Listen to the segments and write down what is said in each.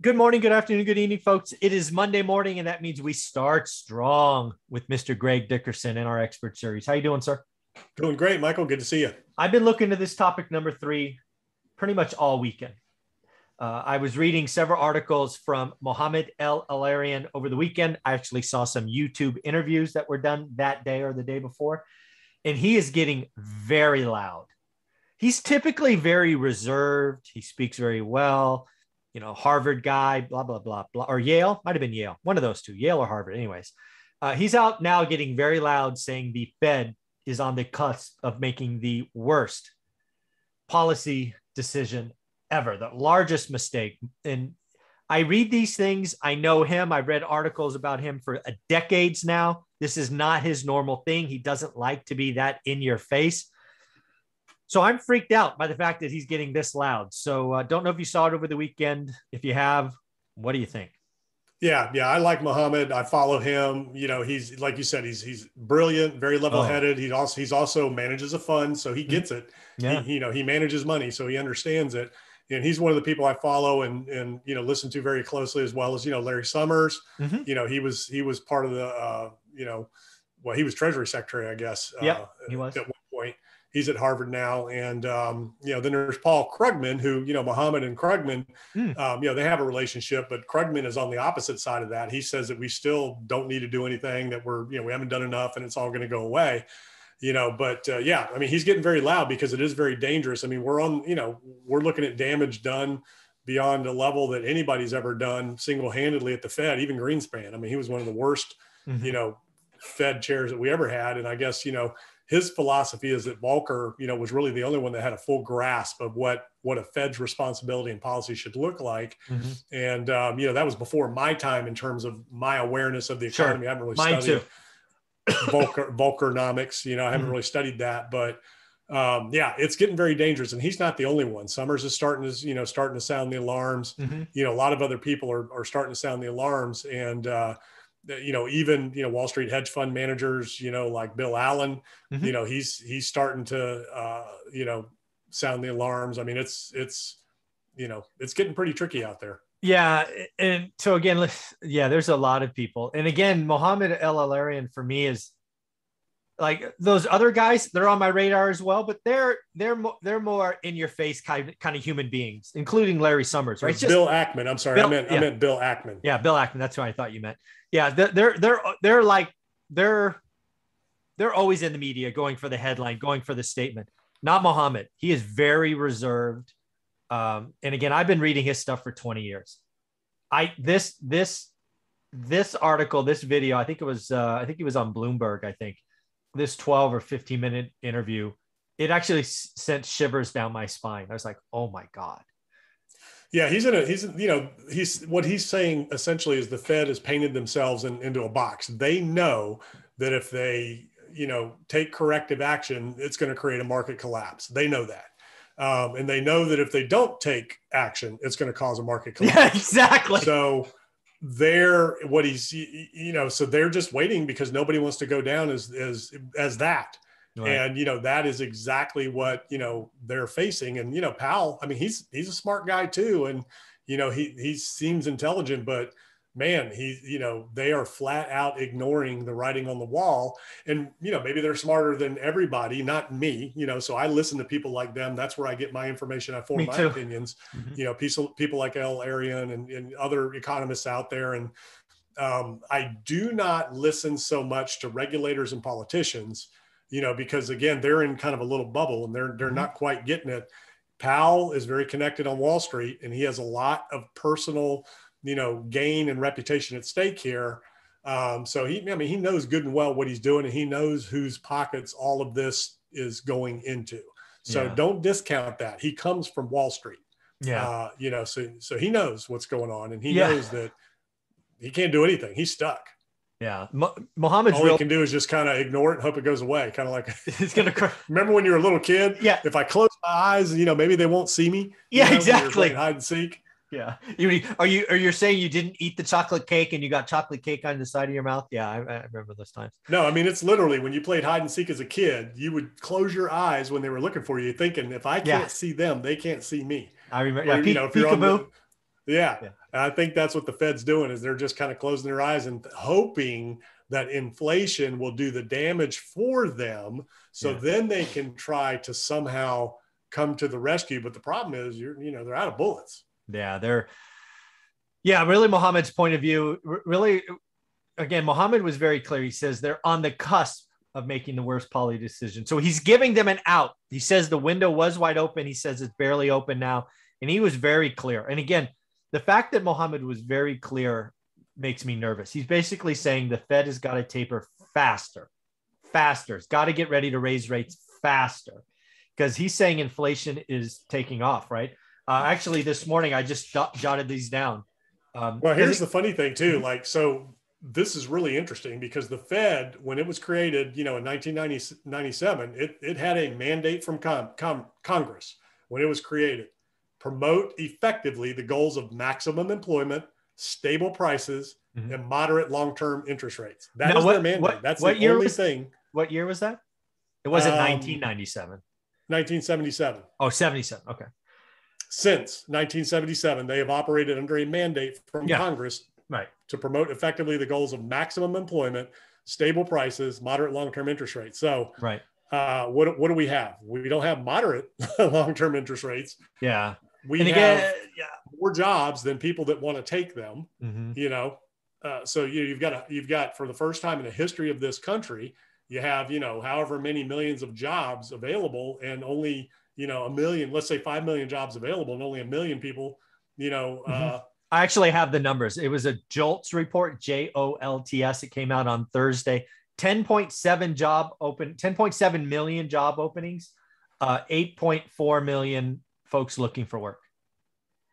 Good morning, good afternoon, good evening, folks. It is Monday morning, and that means we start strong with Mr. Greg Dickerson in our expert series. How you doing, sir? Doing great, Michael. Good to see you. I've been looking at this topic number three pretty much all weekend. Uh, I was reading several articles from Mohamed El-Erian over the weekend. I actually saw some YouTube interviews that were done that day or the day before, and he is getting very loud. He's typically very reserved. He speaks very well you know, Harvard guy, blah, blah, blah, blah, or Yale, might have been Yale, one of those two, Yale or Harvard. Anyways, uh, he's out now getting very loud saying the Fed is on the cusp of making the worst policy decision ever, the largest mistake. And I read these things. I know him. I've read articles about him for decades now. This is not his normal thing. He doesn't like to be that in your face. So I'm freaked out by the fact that he's getting this loud. So uh, don't know if you saw it over the weekend. If you have, what do you think? Yeah, yeah, I like Mohamed. I follow him. You know, he's like you said, he's he's brilliant, very level-headed. Oh. He also he's also manages a fund, so he mm-hmm. gets it. Yeah, he, you know, he manages money, so he understands it. And he's one of the people I follow and and you know listen to very closely, as well as you know Larry Summers. Mm-hmm. You know, he was he was part of the uh, you know, well, he was Treasury Secretary, I guess. Yeah, uh, he was at one he's at Harvard now. And, um, you know, then there's Paul Krugman, who, you know, Mohamed and Krugman, mm. um, you know, they have a relationship, but Krugman is on the opposite side of that. He says that we still don't need to do anything, that we're, you know, we haven't done enough and it's all going to go away. You know, but uh, yeah, I mean, he's getting very loud because it is very dangerous. I mean, we're on, you know, we're looking at damage done beyond a level that anybody's ever done single handedly at the Fed, even Greenspan. I mean, he was one of the worst, mm-hmm. you know, Fed chairs that we ever had. And I guess, you know, his philosophy is that Volcker, you know, was really the only one that had a full grasp of what what a Fed's responsibility and policy should look like. Mm-hmm. And um, you know, that was before my time in terms of my awareness of the economy. Sure. I haven't really Mine studied Volcker Volckernomics. You know, I haven't mm-hmm. really studied that, but um, yeah, it's getting very dangerous. And he's not the only one. Summers is starting to, you know, starting to sound the alarms. Mm-hmm. You know, a lot of other people are, are starting to sound the alarms. And uh, you know, even you know Wall Street hedge fund managers, you know, like Bill Allen, mm-hmm. you know, he's he's starting to uh, you know sound the alarms. I mean, it's it's you know it's getting pretty tricky out there. Yeah, and so again, yeah, there's a lot of people, and again, Mohamed El-Erian for me is like those other guys. They're on my radar as well, but they're they're more, they're more in your face kind of, kind of human beings, including Larry Summers, right? Just, Bill Ackman. I'm sorry, Bill, I meant yeah. I meant Bill Ackman. Yeah, Bill Ackman. That's who I thought you meant yeah, they're they're they're like they're they're always in the media going for the headline, going for the statement. Not Mohamed. He is very reserved. Um, and again, I've been reading his stuff for 20 years. I this this this article, this video, I think it was uh, I think it was on Bloomberg, I think. This 12 or 15 minute interview, it actually sent shivers down my spine. I was like, "Oh my god." Yeah, he's in a he's you know he's what he's saying essentially is the Fed has painted themselves in, into a box. They know that if they you know take corrective action, it's going to create a market collapse. They know that. Um, and they know that if they don't take action, it's going to cause a market collapse. Yeah, exactly. So they're what he's you know so they're just waiting because nobody wants to go down as as as that Right. And you know that is exactly what you know they're facing. And you know Powell, I mean he's he's a smart guy too, and you know he he seems intelligent, but man, he you know they are flat out ignoring the writing on the wall. And you know maybe they're smarter than everybody, not me. You know, so I listen to people like them. That's where I get my information. I form me my too. opinions. Mm-hmm. You know, people people like El-Erian and, and other economists out there and. Um, I do not listen so much to regulators and politicians you know, because again, they're in kind of a little bubble and they're they're mm-hmm. not quite getting it. Powell is very connected on Wall Street and he has a lot of personal, you know, gain and reputation at stake here. Um, so he, I mean, he knows good and well what he's doing and he knows whose pockets all of this is going into. So yeah. don't discount that. He comes from Wall Street. Yeah. Uh, you know, so, so he knows what's going on and he yeah. knows that he can't do anything. He's stuck. Yeah, Mohamed's all real- he can do is just kind of ignore it and hope it goes away. Kind of like it's gonna. Cr- remember when you were a little kid? Yeah. If I close my eyes, you know, maybe they won't see me. Yeah, know, exactly. Hide and seek. Yeah. You are you are you saying you didn't eat the chocolate cake and you got chocolate cake on the side of your mouth? Yeah, I, I remember those times. No, I mean it's literally when you played hide and seek as a kid, you would close your eyes when they were looking for you, thinking if I can't yeah. see them, they can't see me. I remember. Or, yeah, you know, if you're on the, yeah. yeah. I think that's what the Fed's doing is they're just kind of closing their eyes and hoping that inflation will do the damage for them so yeah. then they can try to somehow come to the rescue but the problem is you're you know they're out of bullets yeah they're yeah really mohamed's point of view really again mohamed was very clear. He says they're on the cusp of making the worst poly decision. So he's giving them an out. He says the window was wide open. He says it's barely open now. And he was very clear. And again the fact that mohamed was very clear makes me nervous. He's basically saying the Fed has got to taper faster, faster. It's got to get ready to raise rates faster. Because he's saying inflation is taking off, right? Uh, actually, this morning I just jotted these down. Um, well, here's the funny thing too. Like, so this is really interesting because the Fed, when it was created, you know, in 1997, it, it had a mandate from com, com, Congress when it was created, promote effectively the goals of maximum employment, stable prices, mm-hmm. and moderate long-term interest rates. That now, is what, their mandate. What, That's what the only was, thing. What year was that? It wasn't um, 1997. 1977. Oh, 77. Okay. Since 1977, they have operated under a mandate from yeah. Congress right. to promote effectively the goals of maximum employment, stable prices, moderate long-term interest rates. So, right. Uh, what what do we have? We don't have moderate long-term interest rates. Yeah we and again, have yeah. more jobs than people that want to take them. Mm-hmm. You know, uh, so you you've got a, you've got for the first time in the history of this country, you have you know however many millions of jobs available, and only you know a million, let's say five million jobs available, and only a million people, you know. Uh, mm-hmm. Uh, I actually have the numbers. It was a JOLTS report, J O L T S. It came out on Thursday. 10.7 job open, 10.7 million job openings, uh, 8.4 million folks looking for work.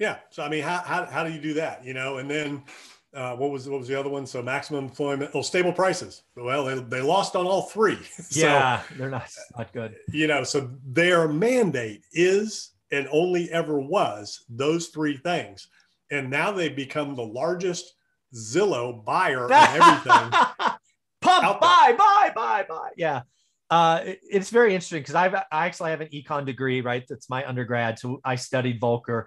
Yeah. So I mean, how, how, how do you do that? You know, and then uh, what was what was the other one? So maximum employment, oh, stable prices. Well, they, they lost on all three. so, yeah, they're not not good. You know, so their mandate is and only ever was those three things, and now they've become the largest Zillow buyer of everything. Pump, buy, buy, buy, buy. Yeah uh, it, it's very interesting because I've I actually have an econ degree, right? That's my undergrad. So I studied Volcker.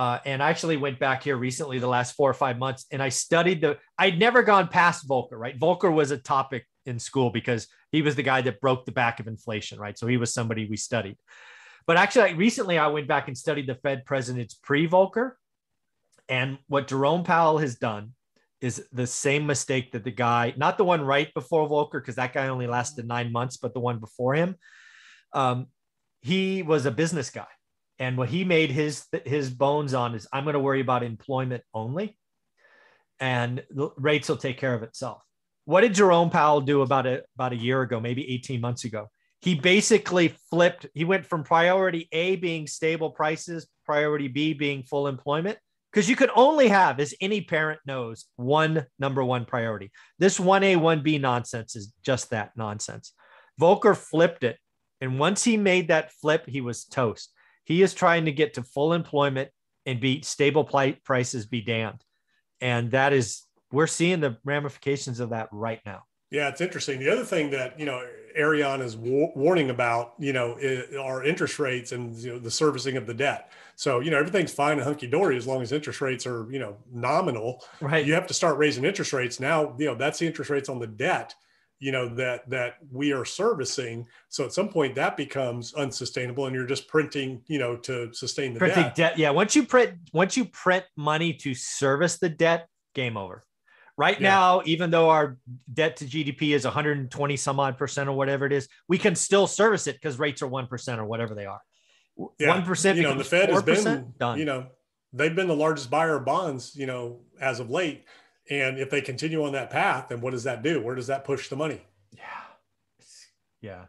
Uh, and I actually went back here recently, the last four or five months, and I studied the. I'd never gone past Volcker, right? Volcker was a topic in school because he was the guy that broke the back of inflation, right? So he was somebody we studied. But actually, recently I went back and studied the Fed presidents pre Volcker, and what Jerome Powell has done is the same mistake that the guy, not the one right before Volcker, because that guy only lasted nine months, but the one before him. Um, he was a business guy. And what he made his his bones on is I'm going to worry about employment only, and the rates will take care of itself. What did Jerome Powell do about it about a year ago, maybe 18 months ago? He basically flipped. He went from priority A being stable prices, priority B being full employment, because you can only have, as any parent knows, one number one priority. This 1A, 1B nonsense is just that nonsense. Volcker flipped it. And once he made that flip, he was toast. He is trying to get to full employment and be stable prices be damned. And that is, we're seeing the ramifications of that right now. Yeah, it's interesting. The other thing that, you know, El-Erian is war- warning about, you know, are interest rates and you know, the servicing of the debt. So, you know, everything's fine and hunky dory as long as interest rates are, you know, nominal. Right. You have to start raising interest rates now. You know, that's the interest rates on the debt, you know, that that we are servicing. So at some point that becomes unsustainable, and you're just printing, you know, to sustain the printing debt. debt. Yeah. Once you print, once you print money to service the debt, game over. Right yeah. now, even though our debt to GDP is 120 some odd percent or whatever it is, we can still service it because rates are 1% or whatever they are. yeah. One. You know, the Fed has been, done. you know, they've been the largest buyer of bonds, you know, as of late. And if they continue on that path, then what does that do? Where does that push the money? Yeah. Yeah.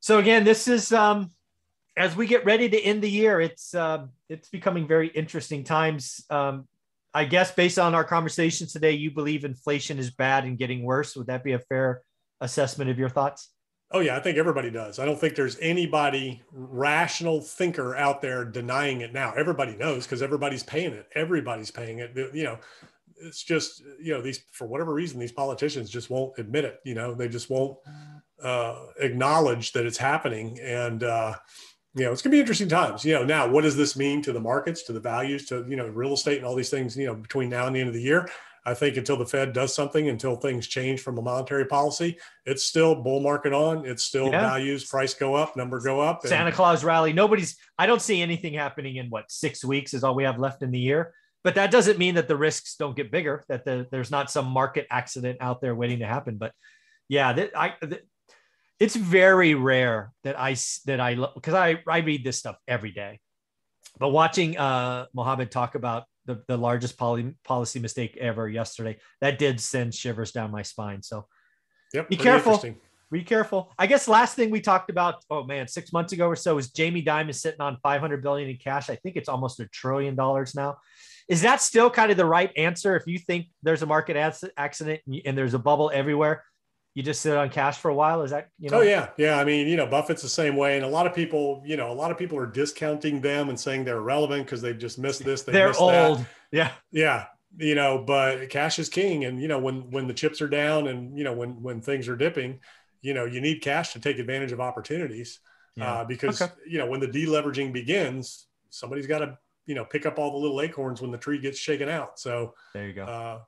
So again, this is um as we get ready to end the year, it's uh, it's becoming very interesting times. Um, I guess based on our conversations today, you believe inflation is bad and getting worse. Would that be a fair assessment of your thoughts? Oh yeah, I think everybody does. I don't think there's anybody rational thinker out there denying it now. Everybody knows because everybody's paying it. Everybody's paying it. You know, it's just you know these for whatever reason these politicians just won't admit it. You know, they just won't uh, acknowledge that it's happening. And uh, you know, it's going to be interesting times. You know, now what does this mean to the markets, to the values, to you know, real estate and all these things? You know, between now and the end of the year, I think until the Fed does something, until things change from a monetary policy, it's still bull market on. It's still yeah. values, price go up, number go up. Santa Claus rally. Nobody's. I don't see anything happening in what six weeks is all we have left in the year. But that doesn't mean that the risks don't get bigger. That the, there's not some market accident out there waiting to happen. But yeah, that I. That, it's very rare that I that I because I I read this stuff every day, but watching uh Mohamed talk about the, the largest poly, policy mistake ever yesterday that did send shivers down my spine. So yep, be careful. Be careful. I guess last thing we talked about, oh man, six months ago or so, is Jamie Dimon sitting on 500 billion in cash. I think it's almost a trillion dollars now. Is that still kind of the right answer? If you think there's a market accident and there's a bubble everywhere, you just sit on cash for a while. Is that you know? Oh yeah, yeah. I mean, you know, Buffett's the same way, and a lot of people, you know, a lot of people are discounting them and saying they're irrelevant because they've just missed this. They are old. That. Yeah, yeah. You know, but cash is king, and you know when when the chips are down, and you know when when things are dipping, you know you need cash to take advantage of opportunities, yeah. uh, because okay. you know when the deleveraging begins, somebody's got to you know pick up all the little acorns when the tree gets shaken out. So there you go. Uh,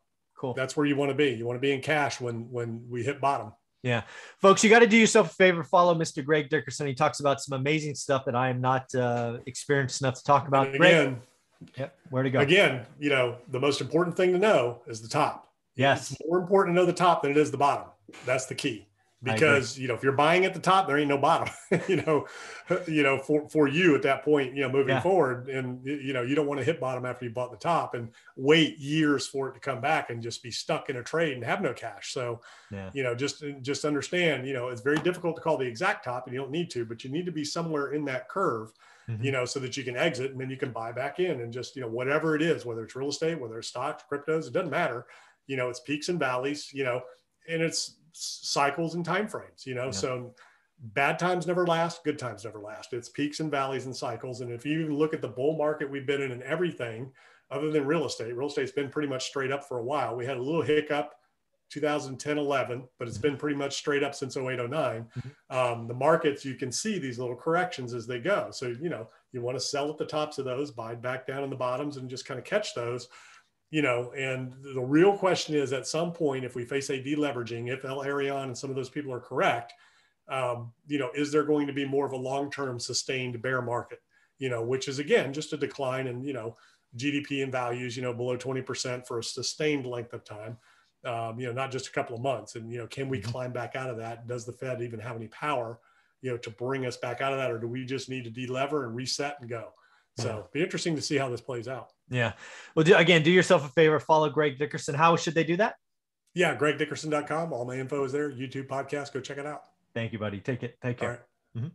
Cool. That's where you want to be. You want to be in cash when when we hit bottom. Yeah, folks, you got to do yourself a favor. Follow Mr. Greg Dickerson. He talks about some amazing stuff that I am not uh, experienced enough to talk about. And again, Greg, yeah, where to go? Again, you know, the most important thing to know is the top. Yes, it's more important to know the top than it is the bottom. That's the key because you know if you're buying at the top there ain't no bottom you know you know for for you at that point you know moving yeah. forward and you know you don't want to hit bottom after you bought the top and wait years for it to come back and just be stuck in a trade and have no cash so yeah. you know just just understand you know it's very difficult to call the exact top and you don't need to but you need to be somewhere in that curve mm-hmm. you know so that you can exit and then you can buy back in and just you know whatever it is whether it's real estate whether it's stocks cryptos it doesn't matter you know it's peaks and valleys you know and it's cycles and time frames you know? Yeah. so bad times never last good times never last. It's peaks and valleys and cycles. And if you even look at the bull market we've been in and everything other than real estate real estate's been pretty much straight up for a while. We had a little hiccup 2010 11 but it's mm-hmm. been pretty much straight up since 08 09 mm-hmm. um, the markets you can see these little corrections as they go. So you know you want to sell at the tops of those buy back down in the bottoms and just kind of catch those you know, and the real question is at some point, if we face a deleveraging, if El-Erian and some of those people are correct, um, you know, is there going to be more of a long-term sustained bear market, you know, which is again, just a decline in, you know, GDP and values, you know, below 20% for a sustained length of time, um, you know, not just a couple of months. And, you know, can we mm-hmm. climb back out of that? Does the Fed even have any power, you know, to bring us back out of that? Or do we just need to delever and reset and go? So be interesting to see how this plays out. Yeah. Well, do, again, do yourself a favor, follow Greg Dickerson. How should they do that? Yeah, gregdickerson.com. All my info is there. YouTube podcast. Go check it out. Thank you, buddy. Take it. Take care. Mm-hmm.